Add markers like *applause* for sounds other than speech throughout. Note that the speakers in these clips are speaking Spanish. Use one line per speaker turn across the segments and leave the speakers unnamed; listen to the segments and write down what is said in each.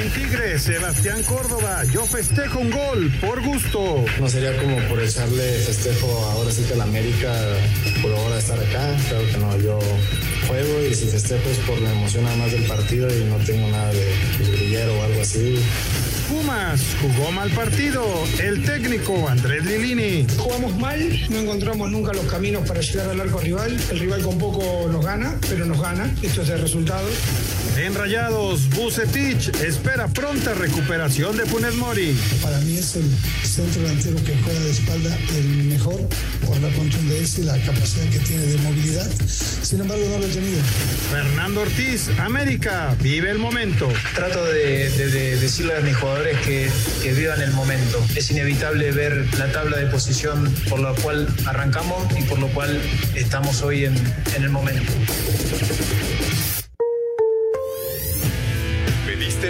En Tigres, Sebastián Córdoba, yo festejo un gol por gusto.
No sería como por echarle festejo ahora sí que a la América por ahora estar acá. Claro que no, yo juego y si festejo es por la emoción nada más del partido y no tengo nada de grillero o algo así.
Pumas jugó mal partido. El técnico Andrés Lilini.
Jugamos mal, no encontramos nunca los caminos para llegar al arco rival. El rival con poco nos gana, pero nos gana. Esto es el resultado.
En Rayados, Bucetich espera pronta recuperación de Funes Mori.
Para mí es el centro delantero que juega de espalda el mejor por la contundencia y la capacidad que tiene de movilidad. Sin embargo, no lo he tenido.
Fernando Ortiz, América, vive el momento.
Trato de, de, de decirle a mis jugadores que, que, vivan el momento. Es inevitable ver la tabla de posición por la cual arrancamos y por lo cual estamos hoy en, en el momento.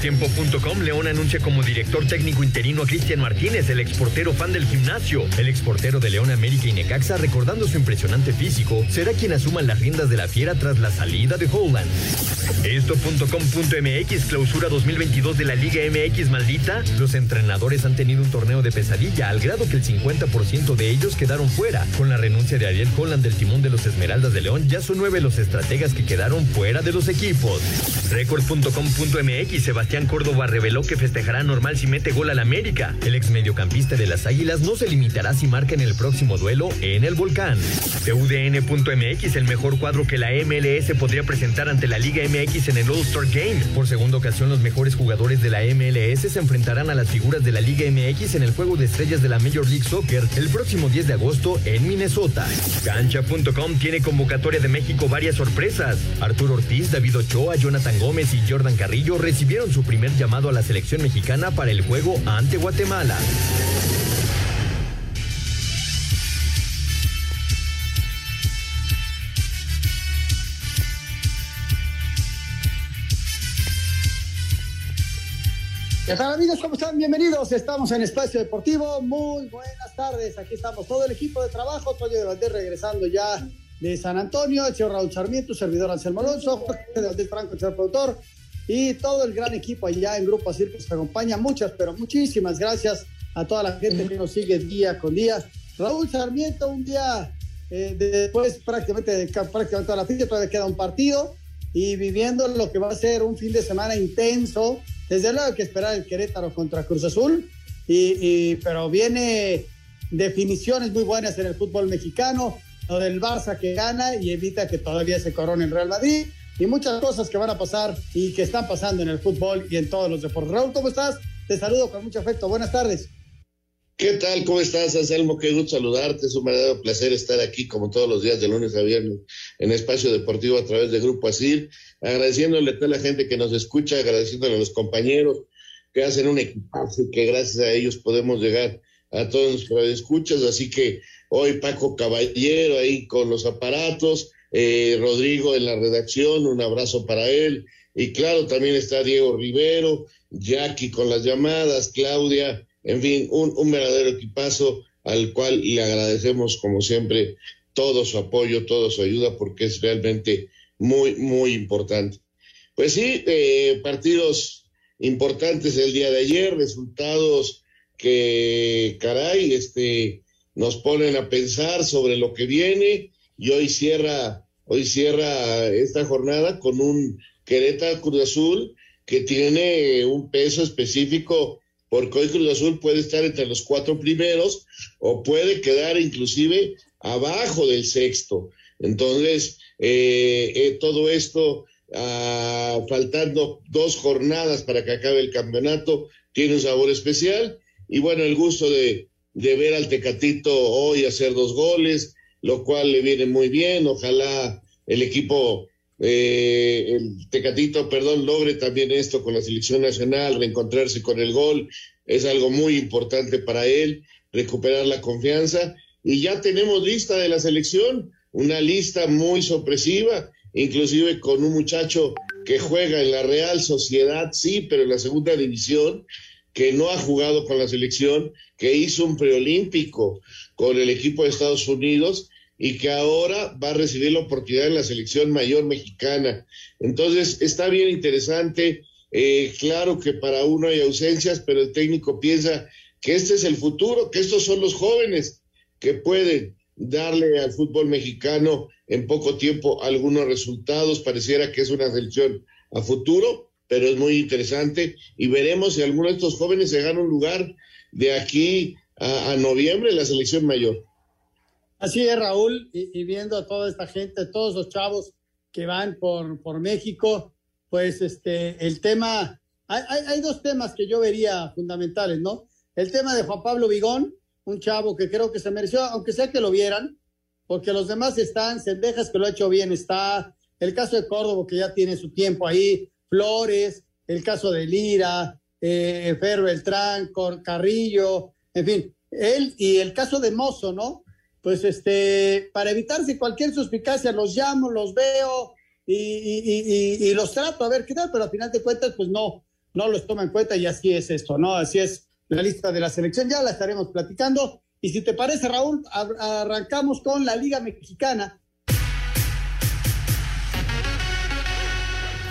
Mediotiempo.com, León anuncia como director técnico interino a Cristian Martínez, el exportero fan del gimnasio. El exportero de León América y Necaxa, recordando su impresionante físico, será quien asuma las riendas de la fiera tras la salida de Holland. Esto.com.mx, clausura 2022 de la Liga MX maldita. Los entrenadores han tenido un torneo de pesadilla al grado que el 50% de ellos quedaron fuera. Con la renuncia de Ariel Holland del timón de los Esmeraldas de León, ya son nueve los estrategas que quedaron fuera de los equipos. Record.com.mx, Sebastián Córdoba reveló que festejará normal si mete gol al América. El ex mediocampista de las Águilas no se limitará si marca en el próximo duelo en el Volcán. TUDN.mx, el mejor cuadro que la MLS podría presentar ante la Liga MX en el All-Star Game. Por segunda ocasión, los mejores jugadores de la MLS se enfrentarán a las figuras de la Liga MX en el juego de estrellas de la Major League Soccer el próximo 10 de agosto en Minnesota. Cancha.com tiene convocatoria de México varias sorpresas. Arturo Ortiz, David Ochoa, Jonathan Gómez y Jordan Carrillo recibieron su primer llamado a la selección mexicana para el juego ante Guatemala.
¿Qué tal amigos? ¿Cómo están? Bienvenidos. Estamos en Espacio Deportivo. Muy buenas tardes. Aquí estamos todo el equipo de trabajo. Toño de Valdés regresando ya de San Antonio. El señor Raúl Sarmiento, servidor Anselmo Alonso, Jorge de Valdés Franco, el señor productor. Y todo el gran equipo allá en Grupo Asir que se acompaña. Muchas, pero muchísimas gracias a toda la gente que nos sigue día con día. Raúl Sarmiento, un día eh, después prácticamente de prácticamente toda la fiesta, todavía queda un partido y viviendo lo que va a ser un fin de semana intenso. Desde luego hay que esperar el Querétaro contra Cruz Azul, y, y, pero viene definiciones muy buenas en el fútbol mexicano, lo del Barça que gana y evita que todavía se corone el Real Madrid, y muchas cosas que van a pasar y que están pasando en el fútbol y en todos los deportes. Raúl, ¿cómo estás? Te saludo con mucho afecto. Buenas tardes.
¿Qué tal? ¿Cómo estás, Anselmo? Qué gusto saludarte. Es un verdadero placer estar aquí, como todos los días, de lunes a viernes, en Espacio Deportivo a través de Grupo Asir. Agradeciéndole a toda la gente que nos escucha, agradeciéndole a los compañeros que hacen un equipazo y que gracias a ellos podemos llegar a todos nuestros escuchas. Así que hoy Paco Caballero ahí con los aparatos, eh, Rodrigo en la redacción, un abrazo para él. Y claro, también está Diego Rivero, Jackie con las llamadas, Claudia. En fin, un, un, verdadero equipazo al cual le agradecemos como siempre todo su apoyo, toda su ayuda, porque es realmente muy, muy importante. Pues sí, eh, partidos importantes el día de ayer, resultados que, caray, este, nos ponen a pensar sobre lo que viene y hoy cierra, hoy cierra esta jornada con un Querétaro Cruz Azul que tiene un peso específico porque hoy Cruz Azul puede estar entre los cuatro primeros o puede quedar inclusive abajo del sexto. Entonces, eh, eh, todo esto, ah, faltando dos jornadas para que acabe el campeonato, tiene un sabor especial. Y bueno, el gusto de, de ver al Tecatito hoy hacer dos goles, lo cual le viene muy bien. Ojalá el equipo, eh, el Tecatito, perdón, logre también esto con la selección nacional, reencontrarse con el gol. Es algo muy importante para él, recuperar la confianza. Y ya tenemos lista de la selección, una lista muy sorpresiva, inclusive con un muchacho que juega en la Real Sociedad, sí, pero en la segunda división, que no ha jugado con la selección, que hizo un preolímpico con el equipo de Estados Unidos y que ahora va a recibir la oportunidad en la selección mayor mexicana. Entonces, está bien interesante. Eh, claro que para uno hay ausencias, pero el técnico piensa que este es el futuro, que estos son los jóvenes que pueden darle al fútbol mexicano en poco tiempo algunos resultados. Pareciera que es una selección a futuro, pero es muy interesante y veremos si alguno de estos jóvenes se gana un lugar de aquí a, noviembre en la selección mayor.
Así es, Raúl, y, viendo a toda esta gente, todos los chavos que van por, por México, pues este, el tema, hay, hay, dos temas que yo vería fundamentales, ¿no? El tema de Juan Pablo Vigón, un chavo que creo que se mereció, aunque sea que lo vieran, porque los demás están, Sendejas que lo ha hecho bien, está el caso de Córdoba que ya tiene su tiempo ahí, Flores, el caso de Lira, eh, Fer Beltrán, Carrillo, en fin, él y el caso de Mozo, ¿no? pues este, para evitarse cualquier suspicacia, los llamo, los veo y, los trato a ver qué tal, pero al final de cuentas, pues no, no los toma en cuenta y así es esto, ¿no? Así es la lista de la selección, ya la estaremos platicando. Y si te parece, Raúl, arrancamos con la Liga Mexicana,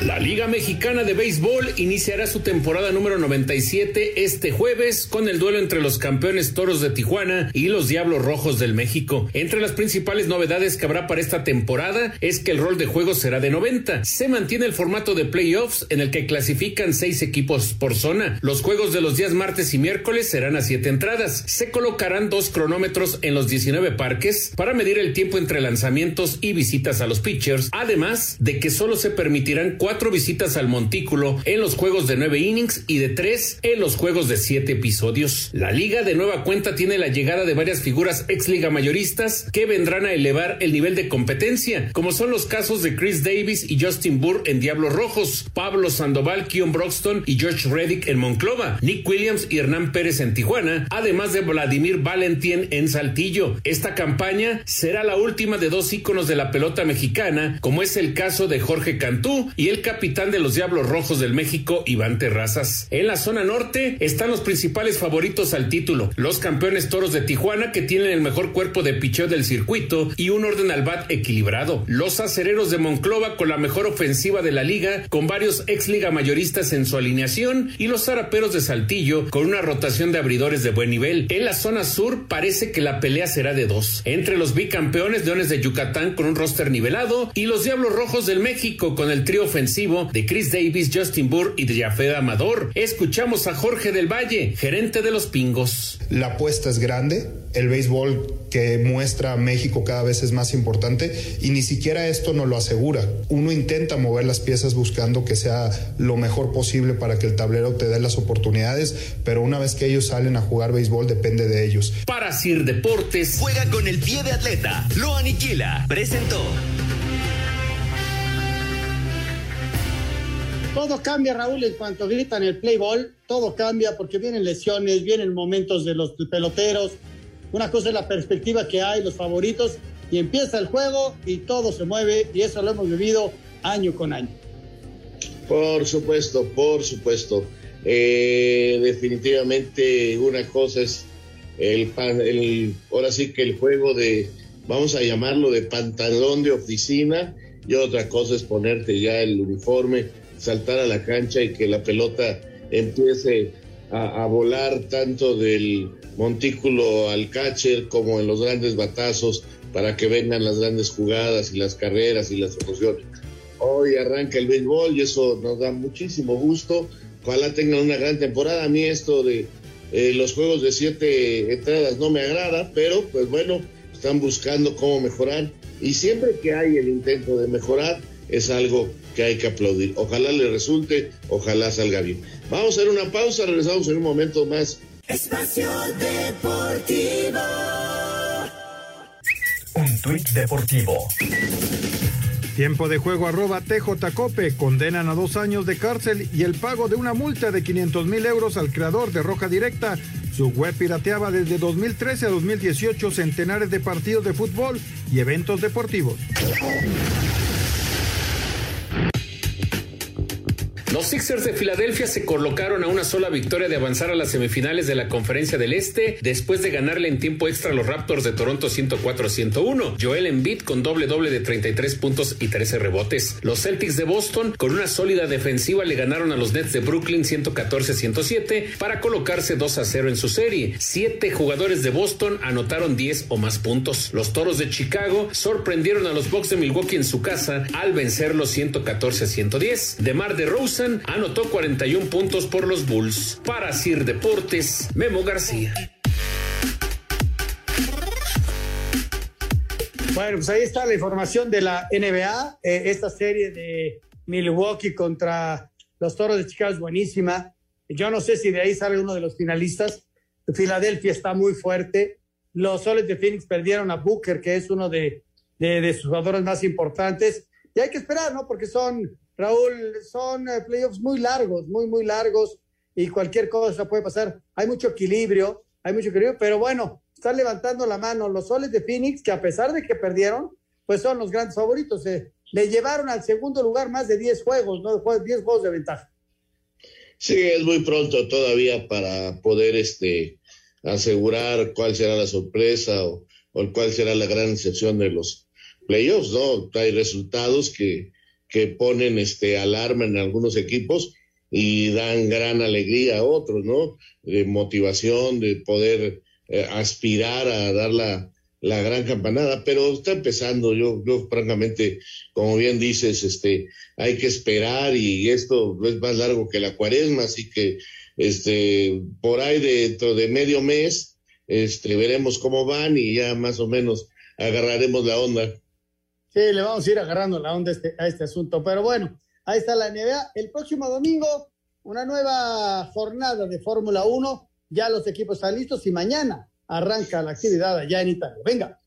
La Liga Mexicana de Béisbol iniciará su temporada número 97 este jueves con el duelo entre los campeones Toros de Tijuana y los Diablos Rojos del México. Entre las principales novedades que habrá para esta temporada es que el rol de juego será de 90. Se mantiene el formato de playoffs en el que clasifican seis equipos por zona. Los juegos de los días martes y miércoles serán a siete entradas. Se colocarán dos cronómetros en los 19 parques para medir el tiempo entre lanzamientos y visitas a los pitchers, además de que solo se permitirán cuatro cuatro visitas al montículo en los juegos de nueve innings y de tres en los juegos de siete episodios. La liga de nueva cuenta tiene la llegada de varias figuras ex liga mayoristas que vendrán a elevar el nivel de competencia, como son los casos de Chris Davis y Justin Burr en Diablos Rojos, Pablo Sandoval, Kion Broxton y George Reddick en Monclova, Nick Williams y Hernán Pérez en Tijuana, además de Vladimir Valentín en Saltillo. Esta campaña será la última de dos íconos de la pelota mexicana, como es el caso de Jorge Cantú y el capitán de los Diablos Rojos del México, Iván Terrazas. En la zona norte están los principales favoritos al título, los campeones toros de Tijuana, que tienen el mejor cuerpo de picheo del circuito y un orden al bat equilibrado. Los acereros de Monclova con la mejor ofensiva de la liga, con varios ex liga mayoristas en su alineación, y los zaraperos de Saltillo con una rotación de abridores de buen nivel. En la zona sur parece que la pelea será de dos, entre los bicampeones Leones de Yucatán con un roster nivelado y los Diablos Rojos del México con el trío ofensivo de Chris Davis, Justin Burr y de Jafed Amador. Escuchamos a Jorge del Valle, gerente de los Pingos.
La apuesta es grande, el béisbol que muestra México cada vez es más importante y ni siquiera esto nos lo asegura. Uno intenta mover las piezas buscando que sea lo mejor posible para que el tablero te dé las oportunidades, pero una vez que ellos salen a jugar béisbol depende de ellos.
Para Sir Deportes,
juega con el pie de atleta, lo aniquila, presentó.
Todo cambia, Raúl, en cuanto gritan el play ball, todo cambia porque vienen lesiones, vienen momentos de los peloteros. Una cosa es la perspectiva que hay, los favoritos, y empieza el juego y todo se mueve, y eso lo hemos vivido año con año.
Por supuesto, por supuesto. Eh, definitivamente una cosa es el, el, ahora sí que el juego de, vamos a llamarlo de pantalón de oficina, y otra cosa es ponerte ya el uniforme saltar a la cancha y que la pelota empiece a, volar tanto del montículo al catcher como en los grandes batazos para que vengan las grandes jugadas y las carreras y las soluciones. Hoy arranca el béisbol y eso nos da muchísimo gusto. Ojalá tengan una gran temporada. A mí esto de eh, los juegos de siete entradas no me agrada, pero pues bueno, están buscando cómo mejorar. Y siempre que hay el intento de mejorar, es algo que hay que aplaudir. Ojalá le resulte, ojalá salga bien. Vamos a hacer una pausa, regresamos en un momento más
Espacio Deportivo.
Un tuit deportivo.
Tiempo de juego arroba TJ Cope. Condenan a dos años de cárcel y el pago de una multa de 500 mil euros al creador de Roja Directa. Su web pirateaba desde 2013 a 2018 centenares de partidos de fútbol y eventos deportivos.
Los Sixers de Filadelfia se colocaron a una sola victoria de avanzar a las semifinales de la Conferencia del Este después de ganarle en tiempo extra a los Raptors de Toronto 104-101. Joel Embiid con doble doble de 33 puntos y 13 rebotes. Los Celtics de Boston con una sólida defensiva le ganaron a los Nets de Brooklyn 114-107 para colocarse 2 a 0 en su serie. Siete jugadores de Boston anotaron 10 o más puntos. Los Toros de Chicago sorprendieron a los Bucks de Milwaukee en su casa al vencerlos 114-110. De Mar anotó 41 puntos por los Bulls. Para Sir Deportes, Memo García.
Bueno, pues ahí está la información de la NBA. Eh, esta serie de Milwaukee contra los Toros de Chicago es buenísima. Yo no sé si de ahí sale uno de los finalistas. Filadelfia está muy fuerte. Los Soles de Phoenix perdieron a Booker, que es uno de, de, de sus jugadores más importantes. Y hay que esperar, ¿no? Porque son Raúl, son eh, playoffs muy largos, muy, muy largos y cualquier cosa puede pasar. Hay mucho equilibrio, hay mucho equilibrio, pero bueno, están levantando la mano los soles de Phoenix, que a pesar de que perdieron, pues son los grandes favoritos. Eh, le llevaron al segundo lugar más de 10 juegos, ¿no? 10 juegos de ventaja.
Sí, es muy pronto todavía para poder este, asegurar cuál será la sorpresa o, o cuál será la gran excepción de los playoffs, ¿no? Hay resultados que que ponen este alarma en algunos equipos y dan gran alegría a otros, ¿no? De motivación, de poder eh, aspirar a dar la, la, gran campanada, pero está empezando, yo, yo francamente, como bien dices, este, hay que esperar y esto es más largo que la cuaresma, así que este, por ahí dentro de medio mes, este, veremos cómo van y ya más o menos agarraremos la onda.
Sí, le vamos a ir agarrando la onda a este, este asunto. Pero bueno, ahí está la NBA. El próximo domingo, una nueva jornada de Fórmula 1. Ya los equipos están listos y mañana arranca la actividad allá en Italia. Venga.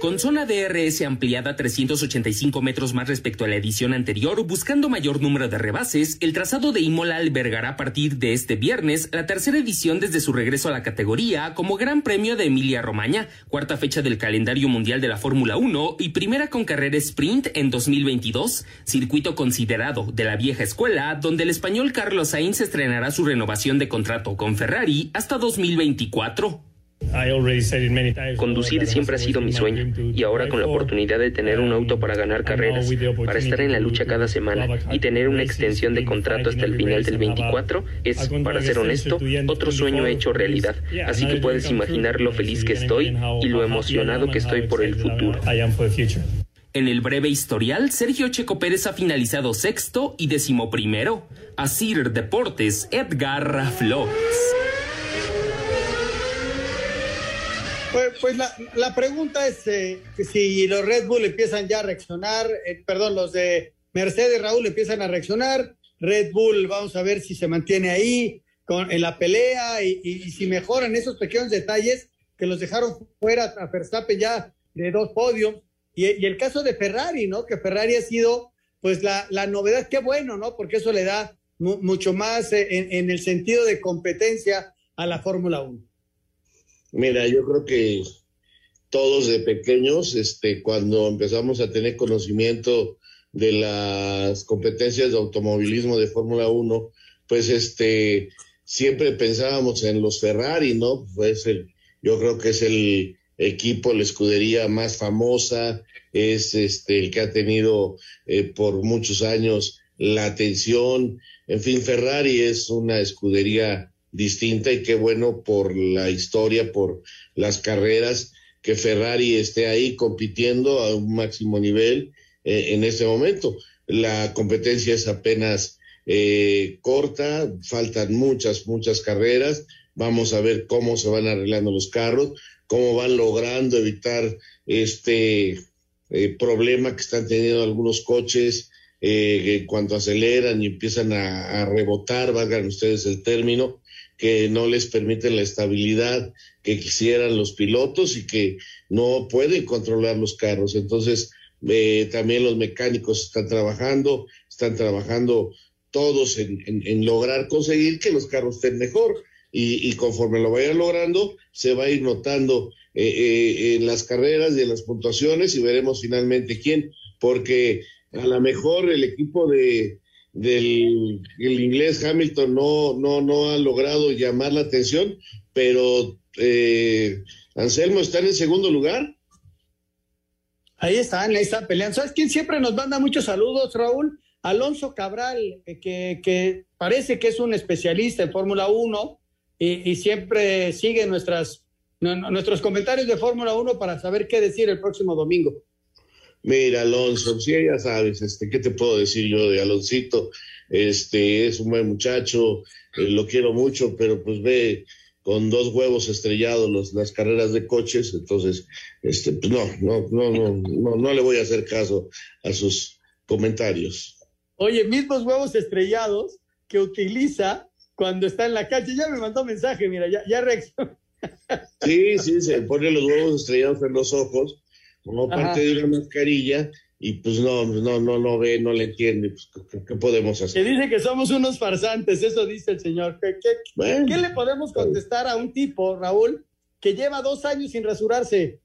Con zona DRS ampliada 385 metros más respecto a la edición anterior, buscando mayor número de rebases, el trazado de Imola albergará a partir de este viernes la tercera edición desde su regreso a la categoría como Gran Premio de Emilia Romagna, cuarta fecha del calendario mundial de la Fórmula 1 y primera con carrera sprint en 2022, circuito considerado de la vieja escuela, donde el español Carlos Sainz estrenará su renovación de contrato con Ferrari hasta 2024.
Conducir siempre ha sido mi sueño y ahora con la oportunidad de tener un auto para ganar carreras, para estar en la lucha cada semana y tener una extensión de contrato hasta el final del 24 es, para ser honesto, otro sueño hecho realidad. Así que puedes imaginar lo feliz que estoy y lo emocionado que estoy por el futuro.
En el breve historial, Sergio Checo Pérez ha finalizado sexto y decimoprimero. Asir Deportes, Edgar Flores.
Pues, la, la, pregunta es eh, si los Red Bull empiezan ya a reaccionar, eh, perdón, los de Mercedes Raúl empiezan a reaccionar, Red Bull vamos a ver si se mantiene ahí con, en la pelea y, si mejoran esos pequeños detalles que los dejaron fuera a Verstappen ya de dos podios. Y, y el caso de Ferrari, ¿no? Que Ferrari ha sido pues la, la novedad, qué bueno, ¿no? Porque eso le da mu mucho más eh, en, en el sentido de competencia a la Fórmula 1.
Mira, yo creo que todos de pequeños, este, cuando empezamos a tener conocimiento de las competencias de automovilismo de Fórmula 1, pues este, siempre pensábamos en los Ferrari, ¿no? Pues el, yo creo que es el equipo, la escudería más famosa, es este, el que ha tenido eh, por muchos años la atención. En fin, Ferrari es una escudería distinta y qué bueno por la historia, por las carreras, que Ferrari esté ahí compitiendo a un máximo nivel eh, en este momento. La competencia es apenas eh, corta, faltan muchas, muchas carreras. Vamos a ver cómo se van arreglando los carros, cómo van logrando evitar este eh, problema que están teniendo algunos coches eh, cuando aceleran y empiezan a, a rebotar, valgan ustedes el término, que no les permiten la estabilidad que quisieran los pilotos y que no pueden controlar los carros. Entonces, eh, también los mecánicos están trabajando, están trabajando todos en, lograr conseguir que los carros estén mejor y, y, conforme lo vayan logrando, se va a ir notando eh, eh, en las carreras y en las puntuaciones y veremos finalmente quién, porque a lo mejor el equipo de del el inglés Hamilton no, no, no ha logrado llamar la atención, pero eh, Anselmo está en segundo lugar
Ahí están, ahí están peleando. ¿Sabes quién siempre nos manda muchos saludos, Raúl? Alonso Cabral, que, que parece que es un especialista en Fórmula 1 y, y, siempre sigue nuestras, nuestros comentarios de Fórmula 1 para saber qué decir el próximo domingo.
Mira, Alonso, sí, ya sabes, este, ¿qué te puedo decir yo de Aloncito? Este, es un buen muchacho, eh, lo quiero mucho, pero pues ve, con dos huevos estrellados los, las carreras de coches, entonces, este, pues no, no, no, no, no, no le voy a hacer caso a sus comentarios.
Oye, mismos huevos estrellados que utiliza cuando está en la calle, ya me mandó mensaje, mira, ya, ya reaccionó.
Sí, sí, se pone los huevos estrellados en los ojos, como parte de una mascarilla, y pues no, no, no, no ve, no le entiende, pues, ¿qué, qué podemos hacer?
Que dice que somos unos farsantes, eso dice el señor. ¿Qué, qué, bueno, ¿qué le podemos contestar a un tipo, Raúl, que lleva dos años sin rasurarse?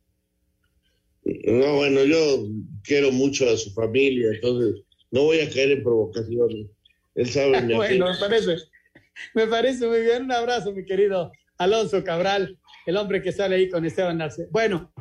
No, bueno, yo quiero mucho a su familia, entonces no voy a caer en provocaciones. Él sabe. *laughs*
bueno, me parece, me parece muy bien. Un abrazo, mi querido Alonso Cabral, el hombre que sale ahí con Esteban Arce. Bueno,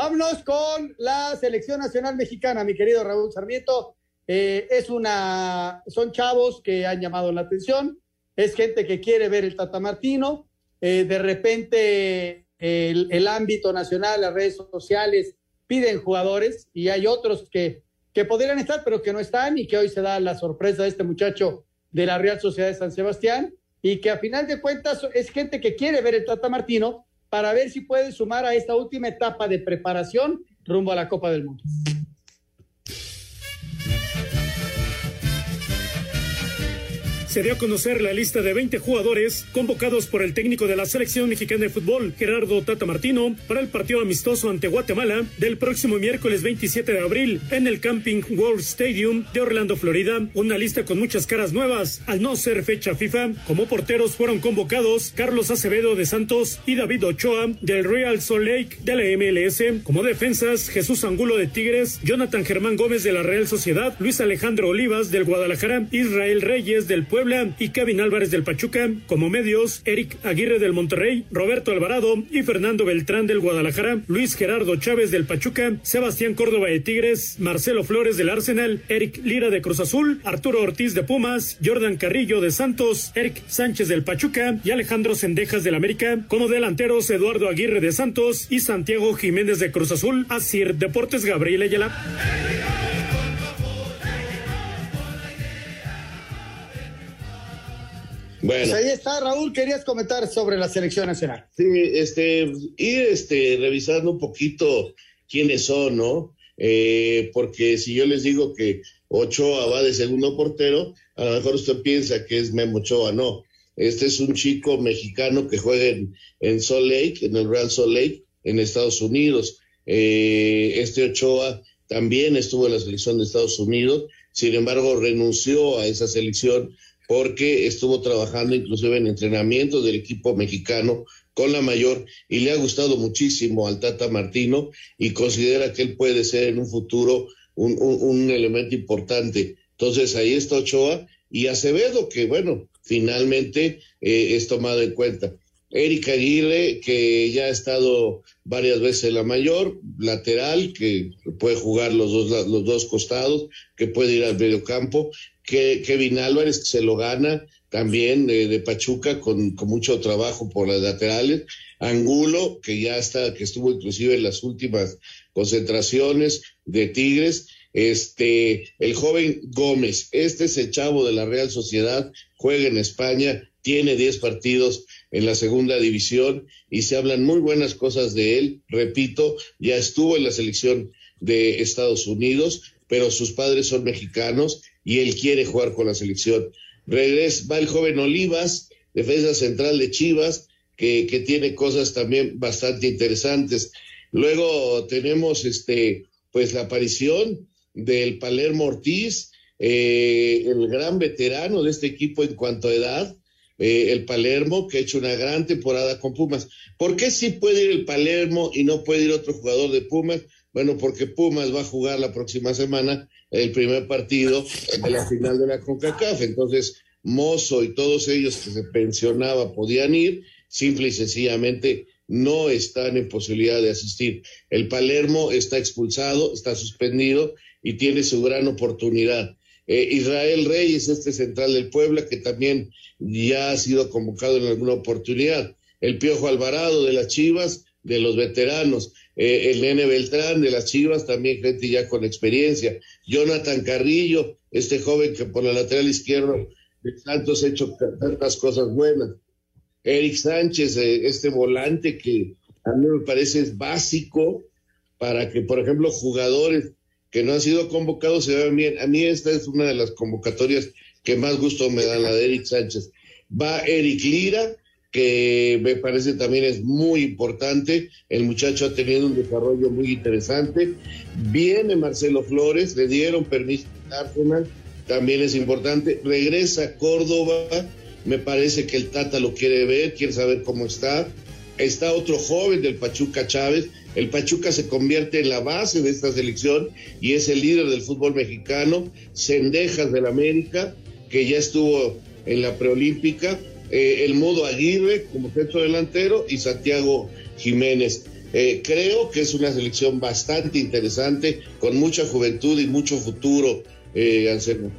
Vámonos con la selección nacional mexicana, mi querido Raúl Sarmiento. Eh, es una, son chavos que han llamado la atención, es gente que quiere ver el Tata Martino. Eh, de repente, el, el, ámbito nacional, las redes sociales piden jugadores y hay otros que, que podrían estar, pero que no están y que hoy se da la sorpresa de este muchacho de la Real Sociedad de San Sebastián y que a final de cuentas es gente que quiere ver el Tata Martino para ver si puede sumar a esta última etapa de preparación rumbo a la Copa del Mundo.
Se dio a conocer la lista de 20 jugadores convocados por el técnico de la selección mexicana de fútbol, Gerardo Tata Martino, para el partido amistoso ante Guatemala del próximo miércoles 27 de abril en el Camping World Stadium de Orlando, Florida. Una lista con muchas caras nuevas, al no ser fecha FIFA. Como porteros fueron convocados Carlos Acevedo de Santos y David Ochoa del Real Salt Lake de la MLS. Como defensas, Jesús Angulo de Tigres, Jonathan Germán Gómez de la Real Sociedad, Luis Alejandro Olivas del Guadalajara, Israel Reyes del Puebla y Kevin Álvarez del Pachuca, como medios Eric Aguirre del Monterrey, Roberto Alvarado y Fernando Beltrán del Guadalajara, Luis Gerardo Chávez del Pachuca, Sebastián Córdoba de Tigres, Marcelo Flores del Arsenal, Eric Lira de Cruz Azul, Arturo Ortiz de Pumas, Jordan Carrillo de Santos, Eric Sánchez del Pachuca y Alejandro Sendejas del América, como delanteros Eduardo Aguirre de Santos y Santiago Jiménez de Cruz Azul, Asir Deportes Gabriel Ayala.
Bueno. Pues ahí está, Raúl, querías comentar sobre la selección nacional.
Sí, este, ir este, revisando un poquito quiénes son, ¿no? Eh, porque si yo les digo que Ochoa va de segundo portero, a lo mejor usted piensa que es Memo Ochoa, no. Este es un chico mexicano que juega en, en Salt Lake, en el Real Salt Lake, en Estados Unidos. Eh, este Ochoa también estuvo en la selección de Estados Unidos, sin embargo renunció a esa selección porque estuvo trabajando inclusive en entrenamientos del equipo mexicano con la mayor y le ha gustado muchísimo al Tata Martino y considera que él puede ser en un futuro un, un, elemento importante. Entonces ahí está Ochoa y Acevedo, que bueno, finalmente eh, es tomado en cuenta. Erika Aguirre, que ya ha estado varias veces en la mayor, lateral, que puede jugar los dos, los dos costados, que puede ir al medio campo, que Kevin Álvarez, que se lo gana también de, de Pachuca con, con, mucho trabajo por las laterales, Angulo, que ya está, que estuvo inclusive en las últimas concentraciones de Tigres, este, el joven Gómez, este es el chavo de la Real Sociedad, juega en España, tiene 10 partidos en la segunda división y se hablan muy buenas cosas de él. Repito, ya estuvo en la selección de Estados Unidos, pero sus padres son mexicanos y él quiere jugar con la selección. Regresa, va el joven Olivas, defensa central de Chivas, que, que tiene cosas también bastante interesantes. Luego tenemos este, pues la aparición del Palermo Ortiz, eh, el gran veterano de este equipo en cuanto a edad, eh, el Palermo, que ha hecho una gran temporada con Pumas. ¿Por qué sí puede ir el Palermo y no puede ir otro jugador de Pumas? Bueno, porque Pumas va a jugar la próxima semana el primer partido de la final de la CONCACAF. Entonces, Mozo y todos ellos que se pensionaba podían ir, simple y sencillamente no están en posibilidad de asistir. El Palermo está expulsado, está suspendido y tiene su gran oportunidad. Eh, Israel Reyes, este central del Puebla, que también ya ha sido convocado en alguna oportunidad. El Piojo Alvarado de las Chivas, de los veteranos. Eh, el Nene Beltrán de las Chivas, también gente ya con experiencia. Jonathan Carrillo, este joven que por la lateral izquierda de Santos ha hecho tantas cosas buenas. Eric Sánchez, eh, este volante que a mí me parece es básico para que, por ejemplo, jugadores que no han sido convocados se vean bien. A mí esta es una de las convocatorias que más gusto me dan, la de Eric Sánchez. Va Eric Lira, que me parece también es muy importante. El muchacho ha tenido un desarrollo muy interesante. Viene Marcelo Flores, le dieron permiso a Arsenal, también es importante. Regresa a Córdoba, me parece que el Tata lo quiere ver, quiere saber cómo está. Está otro joven del Pachuca Chávez, el Pachuca se convierte en la base de esta selección y es el líder del fútbol mexicano. Cendejas del América, que ya estuvo en la preolímpica. Eh, el Modo Aguirre como centro delantero y Santiago Jiménez. Eh, creo que es una selección bastante interesante, con mucha juventud y mucho futuro, eh, Anselmo.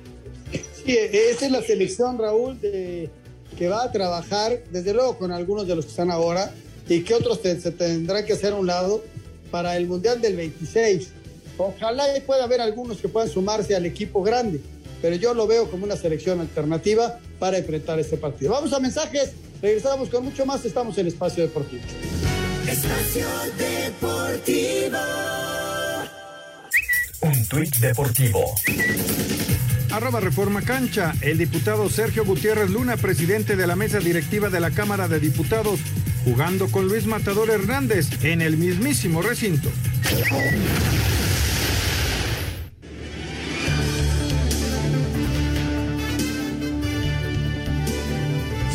Sí, esa es la selección, Raúl, que va a trabajar, desde luego, con algunos de los que están ahora, y que otros se tendrán que hacer a un lado para el Mundial del 26. Ojalá y pueda haber algunos que puedan sumarse al equipo grande, pero yo lo veo como una selección alternativa para enfrentar este partido. Vamos a mensajes, regresamos con mucho más, estamos en Espacio Deportivo.
Espacio Deportivo.
Un tuit deportivo.
Arroba Reforma Cancha. El diputado Sergio Gutiérrez Luna, presidente de la mesa directiva de la Cámara de Diputados, jugando con Luis Matador Hernández en el mismísimo recinto.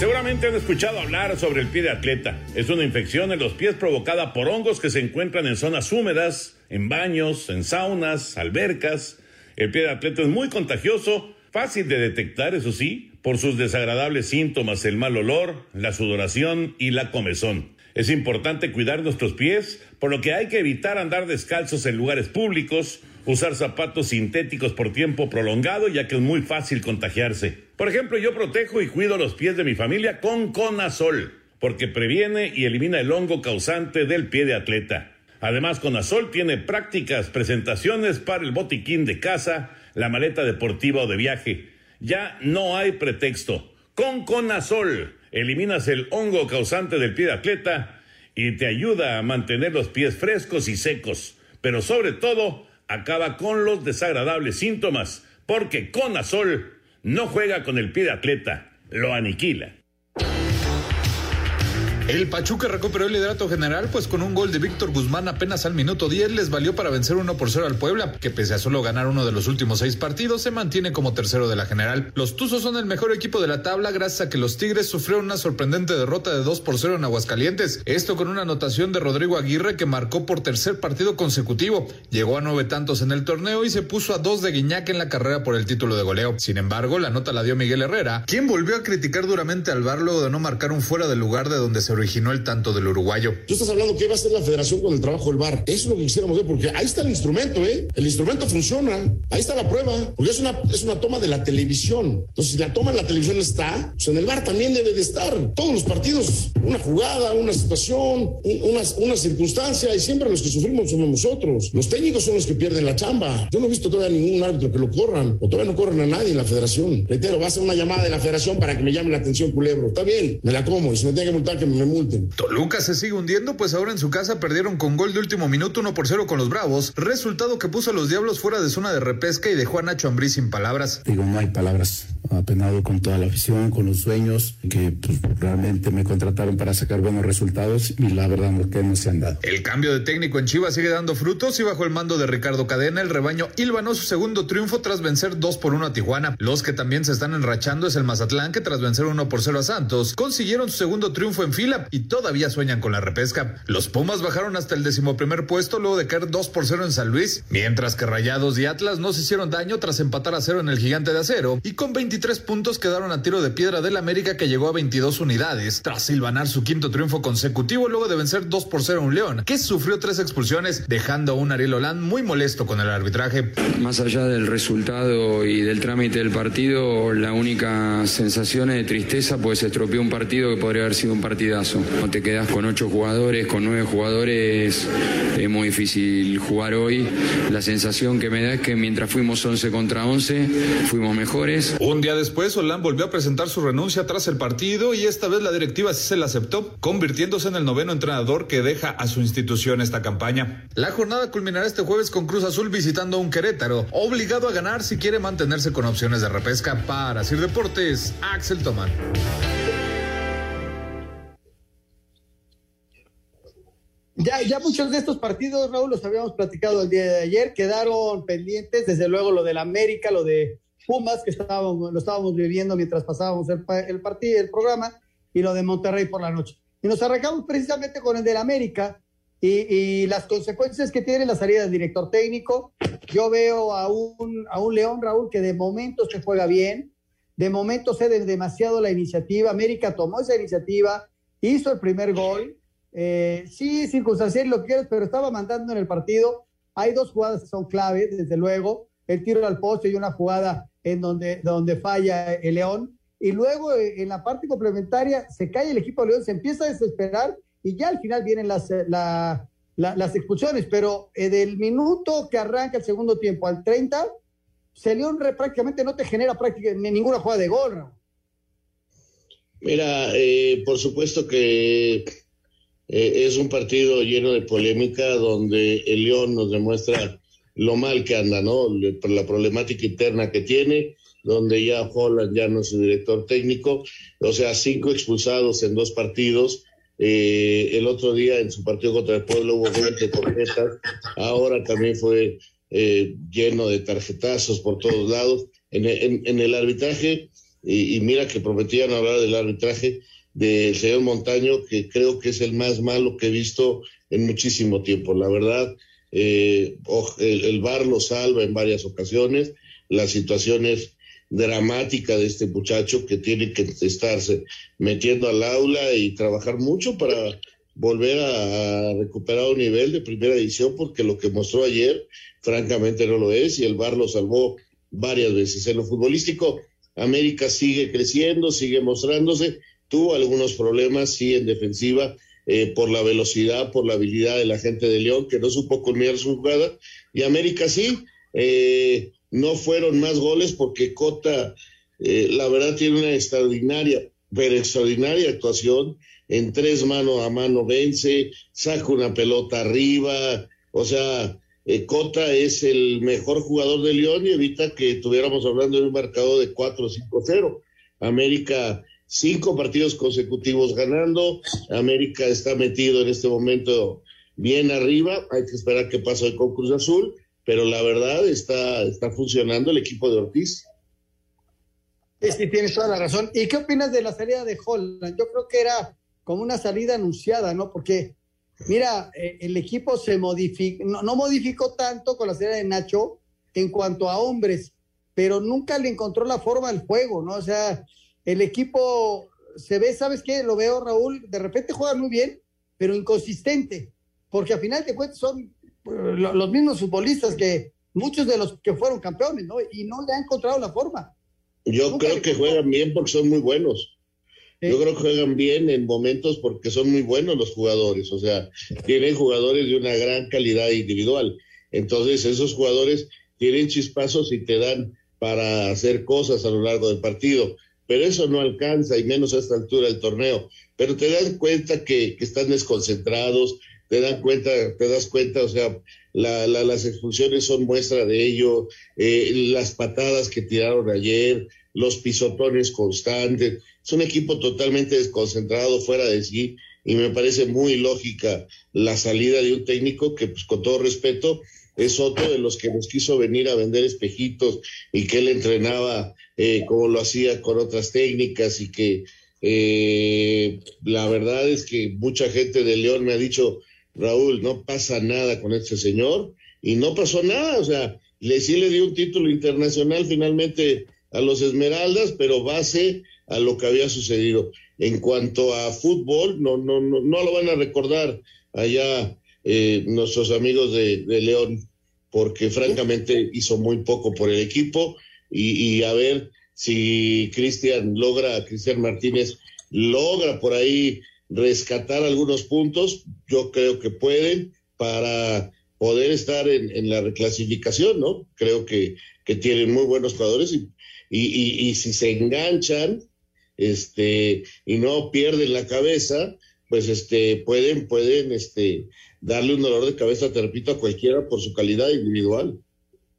Seguramente han escuchado hablar sobre el pie de atleta. Es una infección en los pies provocada por hongos que se encuentran en zonas húmedas, en baños, en saunas, albercas. El pie de atleta es muy contagioso, fácil de detectar, eso sí, por sus desagradables síntomas, el mal olor, la sudoración y la comezón. Es importante cuidar nuestros pies, por lo que hay que evitar andar descalzos en lugares públicos, usar zapatos sintéticos por tiempo prolongado, ya que es muy fácil contagiarse. Por ejemplo, yo protejo y cuido los pies de mi familia con Conazol, porque previene y elimina el hongo causante del pie de atleta. Además, Conazol tiene prácticas presentaciones para el botiquín de casa, la maleta deportiva o de viaje. Ya no hay pretexto. Con Conazol eliminas el hongo causante del pie de atleta y te ayuda a mantener los pies frescos y secos, pero sobre todo acaba con los desagradables síntomas, porque Conazol no juega con el pie de atleta, lo aniquila.
El Pachuca recuperó el liderato general, pues con un gol de Víctor Guzmán apenas al minuto 10 les valió para vencer 1 por 0 al Puebla, que pese a solo ganar uno de los últimos seis partidos, se mantiene como tercero de la general. Los Tuzos son el mejor equipo de la tabla gracias a que los Tigres sufrieron una sorprendente derrota de 2 por 0 en Aguascalientes. Esto con una anotación de Rodrigo Aguirre que marcó por tercer partido consecutivo. Llegó a nueve tantos en el torneo y se puso a dos de Guiñac en la carrera por el título de goleo. Sin embargo, la nota la dio Miguel Herrera, quien volvió a criticar duramente al VAR luego de no marcar un fuera del lugar de donde se originó el tanto del uruguayo.
Tú estás hablando que va a hacer la federación con el trabajo del VAR. Eso es lo que quisiéramos ver, porque ahí está el instrumento, ¿eh? El instrumento funciona. Ahí está la prueba, porque es una, es una toma de la televisión. Entonces, si la toma en la televisión está, pues en el VAR también debe de estar. Todos los partidos, una jugada, una situación, una, una circunstancia, y siempre los que sufrimos somos nosotros. Los técnicos son los que pierden la chamba. Yo no he visto todavía ningún árbitro que lo corran, o todavía no corren a nadie en la federación. Reitero, va a ser una llamada de la federación para que me llame la atención, culebro. Está bien, me la como, y si me tiene que multar, que me me multen.
Toluca se sigue hundiendo, pues ahora en su casa perdieron con gol de último minuto 1 por 0 con los Bravos, resultado que puso a los Diablos fuera de zona de repesca y dejó a Nacho Ambrí sin palabras.
Digo, no hay palabras. Apenado con toda la afición, con los sueños, que pues, realmente me contrataron para sacar buenos resultados y la verdad no, que no se han dado.
El cambio de técnico en Chivas sigue dando frutos y bajo el mando de Ricardo Cadena, el rebaño hilvanó su segundo triunfo tras vencer 2 por 1 a Tijuana. Los que también se están enrachando es el Mazatlán, que tras vencer 1 por 0 a Santos, consiguieron su segundo triunfo en fila y todavía sueñan con la repesca. Los Pumas bajaron hasta el decimoprimer puesto luego de caer 2 por 0 en San Luis, mientras que Rayados y Atlas no se hicieron daño tras empatar a cero en el Gigante de Acero y con 23 puntos quedaron a tiro de piedra del América que llegó a 22 unidades tras silvanar su quinto triunfo consecutivo luego de vencer 2 por 0 a un León, que sufrió tres expulsiones, dejando a un Ariel Holand muy molesto con el arbitraje.
Más allá del resultado y del trámite del partido, la única sensación es de tristeza, pues se estropeó un partido que podría haber sido un partidazo. No te quedas con ocho jugadores, con nueve jugadores, es muy difícil jugar hoy. La sensación que me da es que mientras fuimos 11 contra 11, fuimos mejores.
Un día después, Holand volvió a presentar su renuncia tras el partido y esta vez la directiva sí se la aceptó, convirtiéndose en el noveno entrenador que deja a su institución esta campaña. La jornada culminará este jueves con Cruz Azul visitando a un Querétaro, obligado a ganar si quiere mantenerse con opciones de repesca. Para Sir Deportes, Axel Tomán.
Ya, ya muchos de estos partidos, Raúl, los habíamos platicado el día de ayer, quedaron pendientes, desde luego lo del América, lo de Pumas, que estábamos, lo estábamos viviendo mientras pasábamos el, el partido, el programa, y lo de Monterrey por la noche. Y nos arrancamos precisamente con el del América y, y, las consecuencias que tiene la salida del director técnico. Yo veo a un, a un León, Raúl, que de momento se juega bien, de momento cede demasiado la iniciativa. América tomó esa iniciativa, hizo el primer gol. Eh, sí, circunstancial lo que quieras, pero estaba mandando en el partido. Hay dos jugadas que son claves, desde luego. El tiro al poste y una jugada en donde, donde falla el León y luego eh, en la parte complementaria se cae el equipo de León, se empieza a desesperar y ya al final vienen las, eh, la, la, las expulsiones, pero eh, del minuto que arranca el segundo tiempo al 30, se León prácticamente no te genera prácticamente ninguna jugada de gol.
Mira, eh, por supuesto que es un partido lleno de polémica donde el León nos demuestra lo mal que anda, ¿no? La problemática interna que tiene donde ya Holland ya no es su director técnico, o sea, cinco expulsados en dos partidos. Eh, el otro día en su partido contra el pueblo hubo 20 tarjetas, ahora también fue eh, lleno de tarjetazos por todos lados. En, en, en el arbitraje, y, y, mira que prometían hablar del arbitraje del señor Montaño, que creo que es el más malo que he visto en muchísimo tiempo. La verdad, eh, el, el lo salva en varias ocasiones, las situaciones dramática de este muchacho que tiene que estarse metiendo al aula y trabajar mucho para volver a, recuperar un nivel de primera edición porque lo que mostró ayer francamente no lo es y el VAR lo salvó varias veces. En lo futbolístico, América sigue creciendo, sigue mostrándose, tuvo algunos problemas, sí, en defensiva, eh, por la velocidad, por la habilidad de la gente de León, que no supo culminar su jugada, y América sí, eh, no fueron más goles porque Cota, eh, la verdad, tiene una extraordinaria, pero extraordinaria actuación. En tres mano a mano vence, saca una pelota arriba. O sea, eh, Cota es el mejor jugador de León y evita que estuviéramos hablando de un marcador de 4-5-0. América, cinco partidos consecutivos ganando. América está metido en este momento bien arriba. Hay que esperar qué pasa con Cruz Azul pero la verdad está, está funcionando el equipo de Ortiz.
Sí, tienes toda la razón. ¿Y qué opinas de la salida de Holland? Yo creo que era como una salida anunciada, ¿no? Porque, mira, eh, el equipo se modificó, no, no, modificó tanto con la salida de Nacho en cuanto a hombres, pero nunca le encontró la forma al juego, ¿no? O sea, el equipo se ve, ¿sabes qué? Lo veo, Raúl, de repente juega muy bien, pero inconsistente, porque al final de cuentas son los mismos futbolistas que muchos de los que fueron campeones, ¿no? Y no le han encontrado la forma.
Yo Nunca creo que juegan bien porque son muy buenos. ¿Sí? Yo creo que juegan bien en momentos porque son muy buenos los jugadores, o sea, tienen jugadores de una gran calidad individual. Entonces, esos jugadores tienen chispazos y te dan para hacer cosas a lo largo del partido. Pero eso no alcanza, y menos a esta altura del torneo. Pero te das cuenta que, que están desconcentrados, te dan cuenta, te das cuenta, o sea, la, la, las expulsiones son muestra de ello, eh, las patadas que tiraron ayer, los pisotones constantes. Es un equipo totalmente desconcentrado, fuera de sí, y me parece muy lógica la salida de un técnico que, pues, con todo respeto, es otro de los que nos quiso venir a vender espejitos y que él entrenaba eh, como lo hacía con otras técnicas y que eh, la verdad es que mucha gente de León me ha dicho, Raúl, no pasa nada con este señor y no pasó nada, o sea, le sí le dio un título internacional finalmente a los Esmeraldas, pero base a lo que había sucedido. En cuanto a fútbol, no, no, no, no lo van a recordar allá eh, nuestros amigos de, de, León, porque francamente hizo muy poco por el equipo y, a ver si Cristian logra, Cristian Martínez logra por ahí rescatar algunos puntos, yo creo que pueden para poder estar en, en la reclasificación, ¿no? Creo que, que tienen muy buenos jugadores y, y, y, y, si se enganchan este, y no pierden la cabeza, pues este, pueden, pueden este, darle un dolor de cabeza, te repito, a cualquiera por su calidad individual.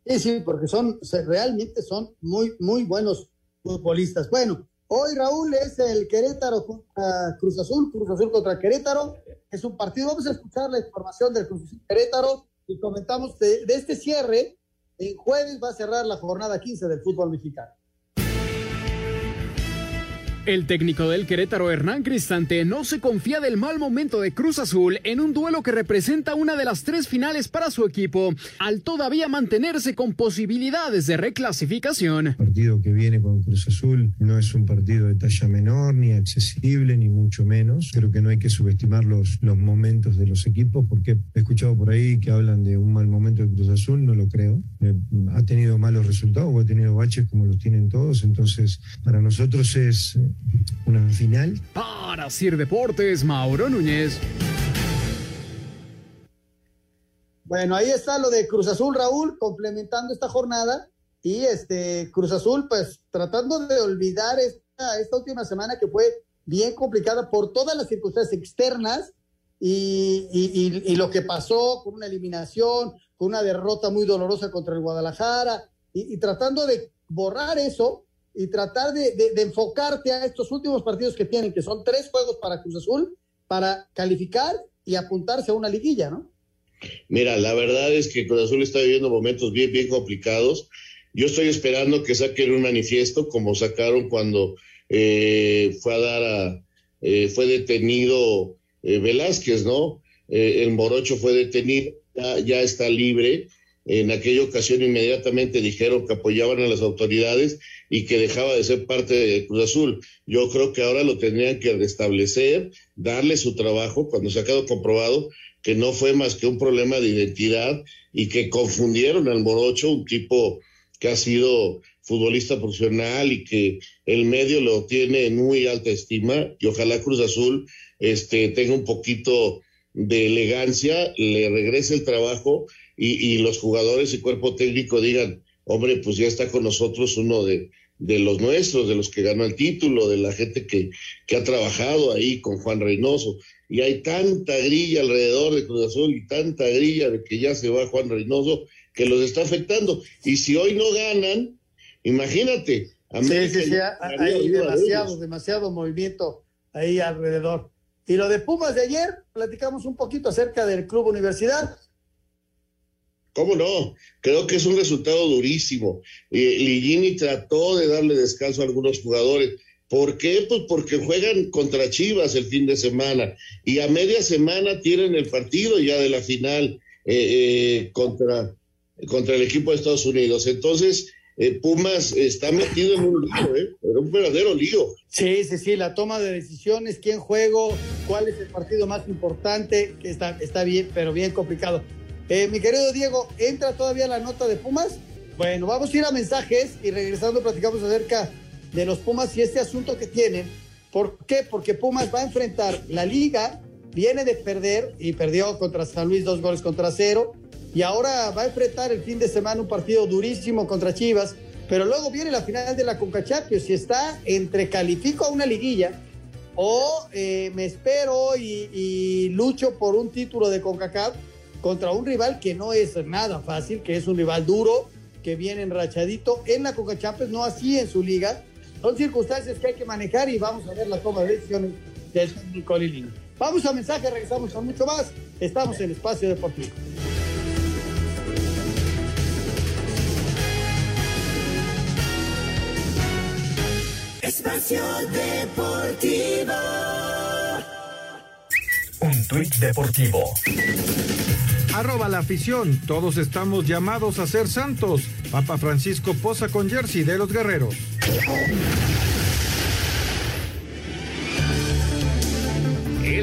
Sí, sí, porque son, realmente son muy, muy buenos futbolistas. Bueno, Hoy, Raúl, es el Querétaro contra Cruz Azul, Cruz Azul contra Querétaro. Es un partido. Vamos a escuchar la información del Cruz Azul Querétaro y comentamos de, de este cierre. En jueves va a cerrar la jornada 15 del fútbol mexicano.
El técnico del Querétaro, Hernán Cristante, no se confía del mal momento de Cruz Azul en un duelo que representa una de las tres finales para su equipo, al todavía mantenerse con posibilidades de reclasificación.
El partido que viene con Cruz Azul no es un partido de talla menor, ni accesible, ni mucho menos. Creo que no hay que subestimar los, los momentos de los equipos, porque he escuchado por ahí que hablan de un mal momento de Cruz Azul, no lo creo. Eh, ha tenido malos resultados o ha tenido baches como los tienen todos, entonces para nosotros es una final.
Para Sir Deportes, Mauro Núñez.
Bueno, ahí está lo de Cruz Azul, Raúl, complementando esta jornada. Y este Cruz Azul, pues tratando de olvidar esta, esta última semana que fue bien complicada por todas las circunstancias externas y, y, y, y, lo que pasó con una eliminación, con una derrota muy dolorosa contra el Guadalajara, y, tratando de borrar eso y tratar de, enfocarte a estos últimos partidos que tienen, que son tres juegos para Cruz Azul, para calificar y apuntarse a una liguilla, ¿no?
Mira, la verdad es que Cruz Azul está viviendo momentos bien, bien complicados. Yo estoy esperando que saquen un manifiesto, como sacaron cuando eh, fue a dar eh, fue detenido eh, Velázquez, ¿no? el Morocho fue detenido, ya está libre. En aquella ocasión inmediatamente dijeron que apoyaban a las autoridades y que dejaba de ser parte de Cruz Azul. Yo creo que ahora lo tendrían que restablecer, darle su trabajo, cuando se ha quedado comprobado que no fue más que un problema de identidad y que confundieron al Morocho, un tipo que ha sido futbolista profesional y que el medio lo tiene en muy alta estima y ojalá Cruz Azul este, tenga un poquito de elegancia, le regrese el trabajo y, y los jugadores y cuerpo técnico digan, hombre, pues ya está con nosotros uno de, de los nuestros, de los que ganó el título, de la gente que, que ha trabajado ahí con Juan Reynoso. Y hay tanta grilla alrededor de Cruz Azul y tanta grilla de que ya se va Juan Reynoso que los está afectando. Y si hoy no ganan, imagínate.
Sí, sí, sí, hay demasiado, demasiado movimiento ahí alrededor. Y lo de Pumas de ayer, platicamos un poquito acerca del Club Universidad.
¿Cómo no? Creo que es un resultado durísimo. Eh, Ligini trató de darle descanso a algunos jugadores. ¿Por qué? Pues porque juegan contra Chivas el fin de semana y a media semana tienen el partido ya de la final eh, eh, contra, contra el equipo de Estados Unidos. Entonces, eh, Pumas está metido en un lío, ¿eh? un verdadero lío.
Sí, sí, sí, la toma de decisiones, quién juego, cuál es el partido más importante, está, está bien, pero bien complicado. Eh, mi querido Diego, ¿entra todavía la nota de Pumas? Bueno, vamos a ir a mensajes y regresando platicamos acerca de los Pumas y este asunto que tienen. ¿Por qué? Porque Pumas va a enfrentar la liga, viene de perder y perdió contra San Luis dos goles contra cero y ahora va a enfrentar el fin de semana un partido durísimo contra Chivas pero luego viene la final de la Conca Champions y está entre califico a una liguilla o eh, me espero y, y, lucho por un título de CONCACAF contra un rival que no es nada fácil, que es un rival duro, que viene enrachadito en la Conca Champions, no así en su liga. Son circunstancias que hay que manejar y vamos a ver la toma de decisiones del técnico Lilín. Vamos a mensaje, regresamos con mucho más. Estamos en Espacio Deportivo.
Espacio Deportivo.
Un tuit deportivo.
Arroba la afición. Todos estamos llamados a ser santos. Papa Francisco posa con jersey de los guerreros.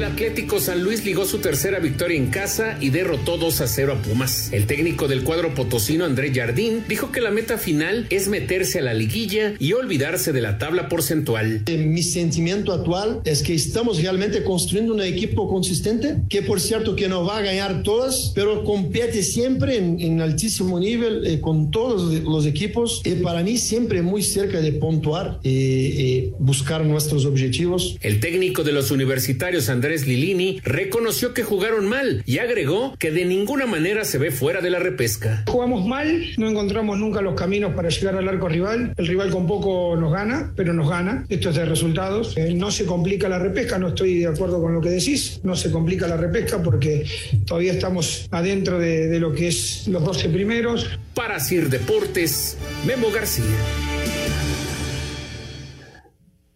El Atlético San Luis ligó su tercera victoria en casa y derrotó 2 a 0 a Pumas. El técnico del cuadro potosino, André Jardín, dijo que la meta final es meterse a la liguilla y olvidarse de la tabla porcentual.
Eh, mi sentimiento actual es que estamos realmente construyendo un equipo consistente, que por cierto que no va a ganar todas, pero compite siempre en, en altísimo nivel eh, con todos los equipos y para mí siempre muy cerca de puntuar y, y buscar nuestros objetivos.
El técnico de los universitarios, Andrés Lilini, reconoció que jugaron mal y agregó que de ninguna manera se ve fuera de la repesca.
Jugamos mal, no encontramos nunca los caminos para llegar al arco rival. El rival con poco nos gana, pero nos gana. Esto es de resultados. Eh, no se complica la repesca, no estoy de acuerdo con lo que decís. No se complica la repesca porque todavía estamos adentro de, de lo que es los 12 primeros.
Para Sir Deportes, Memo García.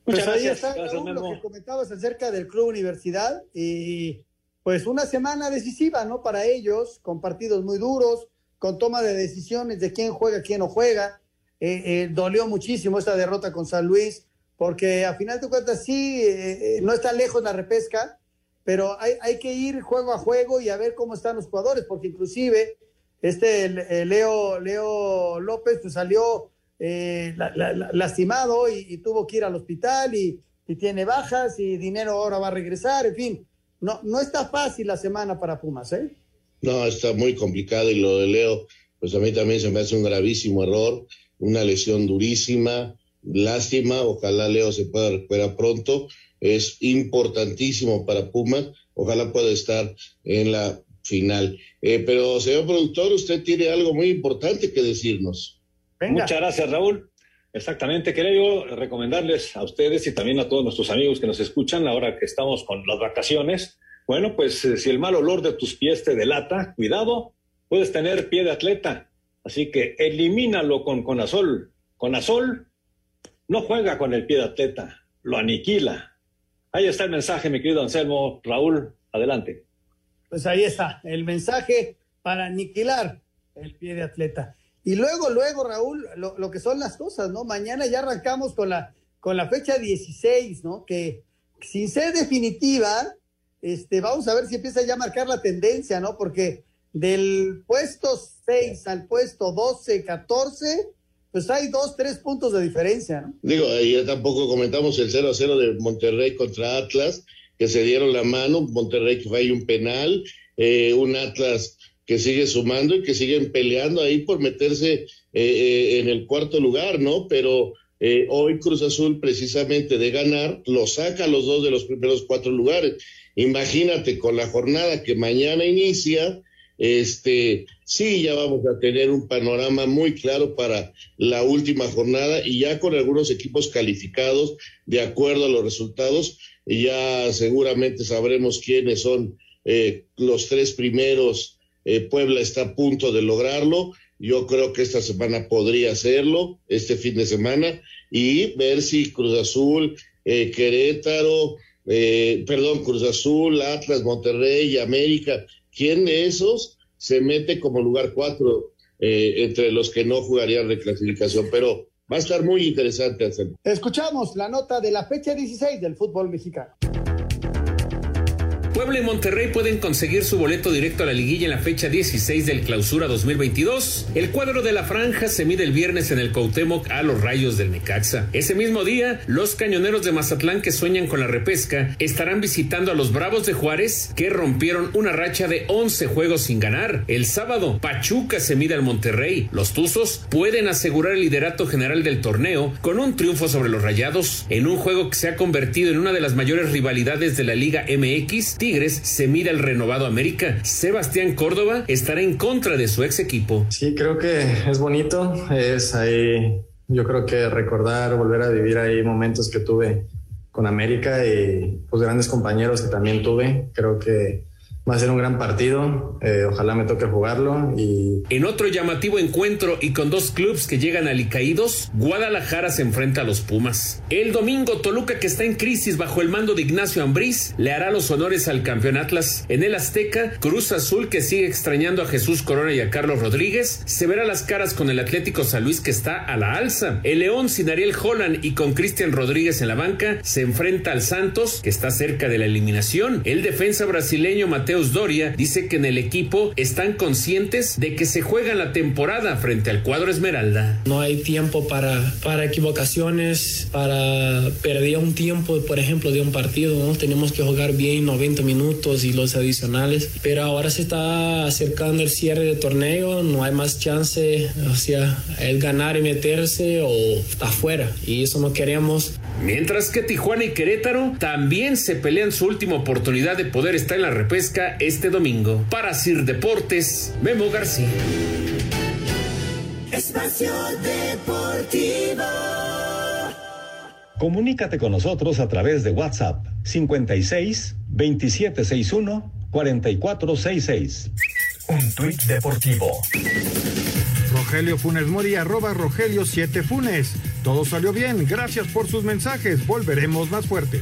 Pues ahí está Raúl, lo que comentabas acerca del Club Universidad y pues una semana decisiva, ¿no? Para ellos, con partidos muy duros, con toma de decisiones de quién juega, quién no juega. Eh, eh, dolió muchísimo esta derrota con San Luis, porque a final de cuentas sí, eh, no está lejos la repesca, pero hay, hay, que ir juego a juego y a ver cómo están los jugadores, porque inclusive este Leo, Leo López pues salió eh, la, la, la, lastimado y, y, tuvo que ir al hospital y, y, tiene bajas y dinero ahora va a regresar, en fin, no, no está fácil la semana para Pumas, ¿eh?
No, está muy complicado y lo de Leo, pues a mí también se me hace un gravísimo error, una lesión durísima, lástima, ojalá Leo se pueda recuperar pronto, es importantísimo para Pumas, ojalá pueda estar en la final. Eh, pero, señor productor, usted tiene algo muy importante que decirnos.
Venga. Muchas gracias, Raúl. Exactamente, quería yo recomendarles a ustedes y también a todos nuestros amigos que nos escuchan ahora que estamos con las vacaciones. Bueno, pues eh, si el mal olor de tus pies te delata, cuidado, puedes tener pie de atleta. Así que elimínalo con Conazol. Conazol no juega con el pie de atleta, lo aniquila. Ahí está el mensaje, mi querido Anselmo. Raúl, adelante.
Pues ahí está, el mensaje para aniquilar el pie de atleta. Y luego, luego, Raúl, lo, lo, que son las cosas, ¿no? Mañana ya arrancamos con la, con la fecha 16, ¿no? Que sin ser definitiva, este, vamos a ver si empieza ya a marcar la tendencia, ¿no? Porque del puesto 6 al puesto 12, 14, pues hay dos, tres puntos de diferencia, ¿no?
Digo, ya tampoco comentamos el 0 a 0 de Monterrey contra Atlas, que se dieron la mano, Monterrey que fue ahí un penal, eh, un Atlas que sigue sumando y que siguen peleando ahí por meterse eh, eh, en el cuarto lugar, ¿no? Pero eh, hoy Cruz Azul, precisamente de ganar, lo saca a los dos de los primeros cuatro lugares. Imagínate con la jornada que mañana inicia, este, sí, ya vamos a tener un panorama muy claro para la última jornada y ya con algunos equipos calificados de acuerdo a los resultados, ya seguramente sabremos quiénes son eh, los tres primeros eh, Puebla está a punto de lograrlo. Yo creo que esta semana podría hacerlo, este fin de semana, y ver si Cruz Azul, eh, Querétaro, eh, perdón, Cruz Azul, Atlas, Monterrey América, ¿quién de esos se mete como lugar cuatro entre los que no jugarían reclasificación? Pero va a estar muy interesante hacerlo.
Escuchamos la nota de la fecha 16 del fútbol mexicano.
Puebla y Monterrey pueden conseguir su boleto directo a la liguilla en la fecha 16 del clausura 2022. El cuadro de la franja se mide el viernes en el Cuauhtémoc a los rayos del Necaxa. Ese mismo día, los cañoneros de Mazatlán que sueñan con la repesca estarán visitando a los Bravos de Juárez que rompieron una racha de 11 juegos sin ganar. El sábado, Pachuca se mide al Monterrey. Los Tuzos pueden asegurar el liderato general del torneo con un triunfo sobre los Rayados en un juego que se ha convertido en una de las mayores rivalidades de la Liga MX. Tigres se mide al renovado América. Sebastián Córdoba estará en contra de su ex equipo.
Sí, creo que es bonito. Es ahí, yo creo que recordar, volver a vivir ahí momentos que tuve con América y pues grandes compañeros que también tuve. Creo que Va a ser un gran partido, eh, ojalá me toque jugarlo y...
En otro llamativo encuentro y con dos clubes que llegan alicaídos, Guadalajara se enfrenta a los Pumas. El domingo Toluca que está en crisis bajo el mando de Ignacio Ambriz le hará los honores al campeón Atlas. En el Azteca, Cruz Azul que sigue extrañando a Jesús Corona y a Carlos Rodríguez, se verá las caras con el Atlético San Luis que está a la alza. El León sin Ariel Holland y con Cristian Rodríguez en la banca se enfrenta al Santos que está cerca de la eliminación. El defensa brasileño Mateo Doria dice que en el equipo están conscientes de que se juega la temporada frente al cuadro Esmeralda.
No hay tiempo para, para equivocaciones, para perder un tiempo, por ejemplo, de un partido. ¿no? Tenemos que jugar bien 90 minutos y los adicionales. Pero ahora se está acercando el cierre del torneo, no hay más chance, o sea, el ganar y meterse o afuera. Y eso no queremos.
Mientras que Tijuana y Querétaro también se pelean su última oportunidad de poder estar en la repesca este domingo. Para Sir Deportes, Memo García.
Espacio Deportivo.
Comunícate con nosotros a través de WhatsApp 56 2761 4466.
Un tuit deportivo.
Rogelio Funes Mori, arroba Rogelio 7 Funes. Todo salió bien, gracias por sus mensajes. Volveremos más fuertes.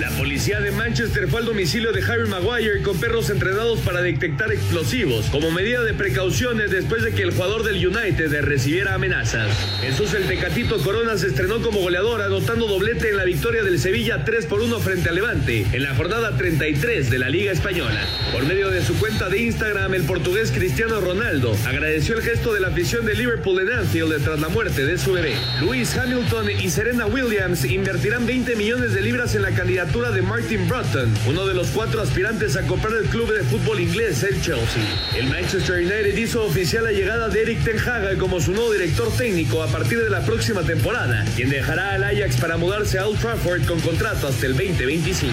La policía de Manchester fue al domicilio de Harry Maguire con perros entrenados para detectar explosivos, como medida de precauciones después de que el jugador del United recibiera amenazas. Jesús el Tecatito Corona se estrenó como goleador, anotando doblete en la victoria del Sevilla 3 por 1 frente al Levante, en la jornada 33 de la Liga Española. Por medio de su cuenta de Instagram, el portugués Cristiano Ronaldo agradeció el gesto de la afición de Liverpool en Anfield tras la muerte de su bebé. Luis Hamilton y Serena Williams invertirán 20 millones de libras en la candidatura de Martin Broughton, uno de los cuatro aspirantes a comprar el club de fútbol inglés, el Chelsea. El Manchester United hizo oficial la llegada de Eric Ten Hag como su nuevo director técnico a partir de la próxima temporada, quien dejará al Ajax para mudarse a Old Trafford con contrato hasta el 2025.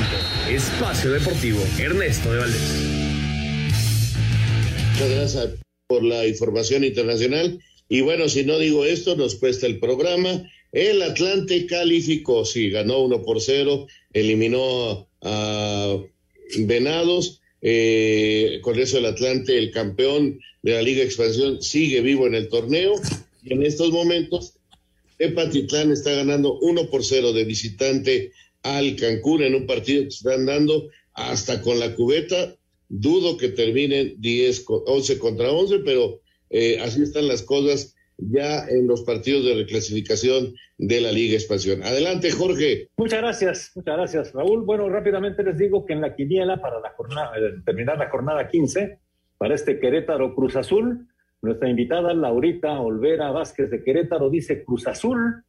Espacio Deportivo, Ernesto de Valdés.
Muchas gracias por la información internacional. Y bueno, si no digo esto, nos cuesta el programa. El Atlante calificó, sí, ganó 1 por 0, eliminó a Venados. Eh, con eso el Atlante, el campeón de la Liga Expansión, sigue vivo en el torneo. Y en estos momentos, Epatitlán está ganando 1 por 0 de visitante al Cancún en un partido que están dando hasta con la cubeta. Dudo que terminen 10, 11 contra 11, pero eh, así están las cosas ya en los partidos de reclasificación de la Liga Expansión. Adelante, Jorge.
Muchas gracias, muchas gracias, Raúl. Bueno, rápidamente les digo que en la quiniela para la jornada, eh, terminar la jornada 15, para este Querétaro Cruz Azul, nuestra invitada Laurita Olvera Vázquez de Querétaro dice Cruz Azul,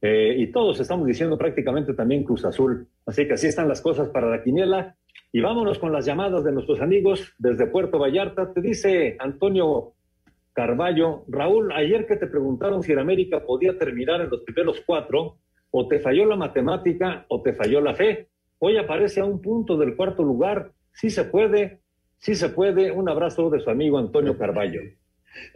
eh, y todos estamos diciendo prácticamente también Cruz Azul. Así que así están las cosas para la quiniela. Y vámonos con las llamadas de nuestros amigos desde Puerto Vallarta. Te dice Antonio Carballo. Raúl, ayer que te preguntaron si el América podía terminar en los primeros cuatro, o te falló la matemática o te falló la fe. Hoy aparece a un punto del cuarto lugar. Sí se puede, sí se puede. Un abrazo de su amigo Antonio Carballo.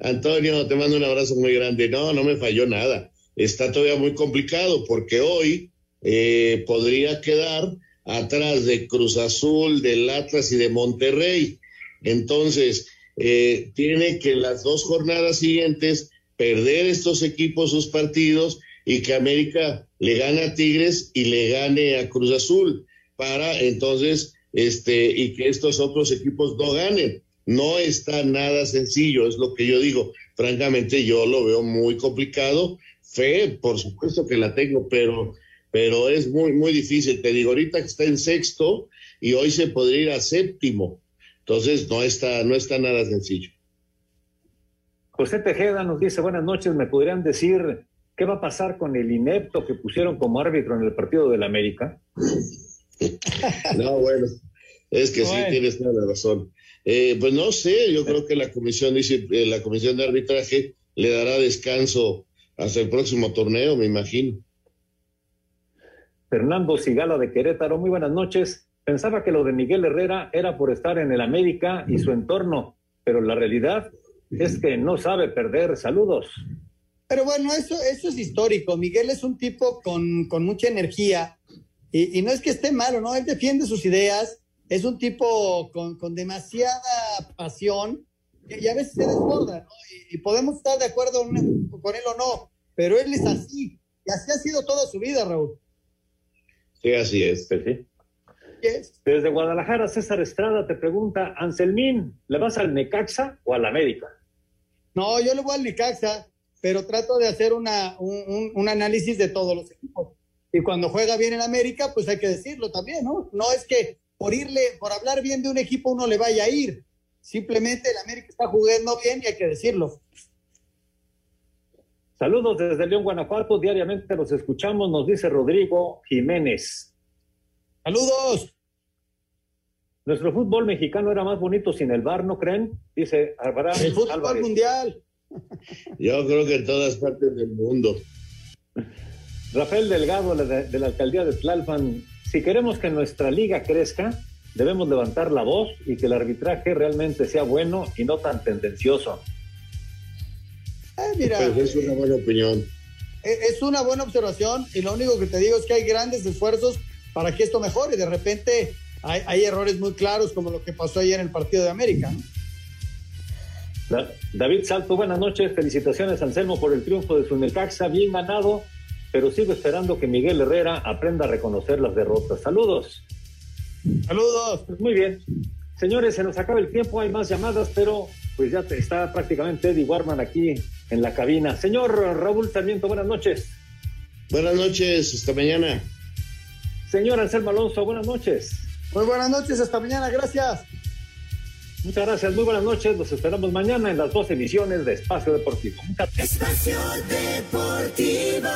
Antonio, te mando un abrazo muy grande. No, no me falló nada. Está todavía muy complicado porque hoy eh, podría quedar atrás de Cruz Azul, del Atlas y de Monterrey. Entonces, eh, tiene que las dos jornadas siguientes perder estos equipos sus partidos y que América le gane a Tigres y le gane a Cruz Azul para entonces este y que estos otros equipos no ganen. No está nada sencillo, es lo que yo digo. francamente yo lo veo muy complicado. Fe, por supuesto que la tengo, pero, pero es muy, muy difícil. Te digo, ahorita que está en sexto y hoy se podría ir a séptimo. Entonces no está, no está nada sencillo.
José Tejeda nos dice, buenas noches, ¿me podrían decir qué va a pasar con el inepto que pusieron como árbitro en el partido del América? *laughs*
no, bueno, es que sí tienes toda la razón. Eh, pues no sé, yo creo que la comisión dice, eh, la comisión de arbitraje le dará descanso hasta el próximo torneo, me imagino.
Fernando Sigala de Querétaro, muy buenas noches. Pensaba que lo de Miguel Herrera era por estar en el América y su entorno, pero la realidad es que no sabe perder. Saludos.
Pero bueno, eso, eso es histórico. Miguel es un tipo con, con mucha energía y, y, no es que esté malo, ¿no? Él defiende sus ideas, es un tipo con, con demasiada pasión y a veces se desborda, ¿no? Y, y, podemos estar de acuerdo con él o no, pero él es así y así ha sido toda su vida, Raúl.
Sí, así es.
Sí, Desde Guadalajara, César Estrada te pregunta, Anselmín, ¿le vas al Necaxa o al América?
No, yo le voy al Necaxa, pero trato de hacer una, un, un, análisis de todos los equipos. Y cuando juega bien en América, pues hay que decirlo también, ¿no? No es que por irle, por hablar bien de un equipo uno le vaya a ir. Simplemente el América está jugando bien y hay que decirlo.
Saludos desde León, Guanajuato. Diariamente los escuchamos, nos dice Rodrigo Jiménez.
Saludos.
Nuestro fútbol mexicano era más bonito sin el bar, ¿no creen? Dice Álvaro.
El fútbol Álvarez. mundial.
Yo creo que en todas partes del mundo.
Rafael Delgado, de la alcaldía de Tlalpan. Si queremos que nuestra liga crezca, debemos levantar la voz y que el arbitraje realmente sea bueno y no tan tendencioso.
Eh, mira,
pues es una buena opinión.
Es una buena observación y lo único que te digo es que hay grandes esfuerzos para que esto mejore. De repente hay, hay, errores muy claros como lo que pasó ayer en el partido de América. ¿no?
David Salto, buenas noches. Felicitaciones, Anselmo, por el triunfo de su Necaxa. Bien ganado, pero sigo esperando que Miguel Herrera aprenda a reconocer las derrotas. Saludos.
Saludos.
Pues muy bien. Señores, se nos acaba el tiempo, hay más llamadas, pero pues ya está prácticamente Eddie Warman aquí en la cabina. Señor Raúl Sarmiento, buenas noches.
Buenas noches, hasta mañana.
Señor Anselmo Alonso, buenas noches.
Muy buenas noches, hasta mañana, gracias.
Muchas gracias, muy buenas noches. Los esperamos mañana en las dos emisiones de Espacio Deportivo.
Espacio Deportivo.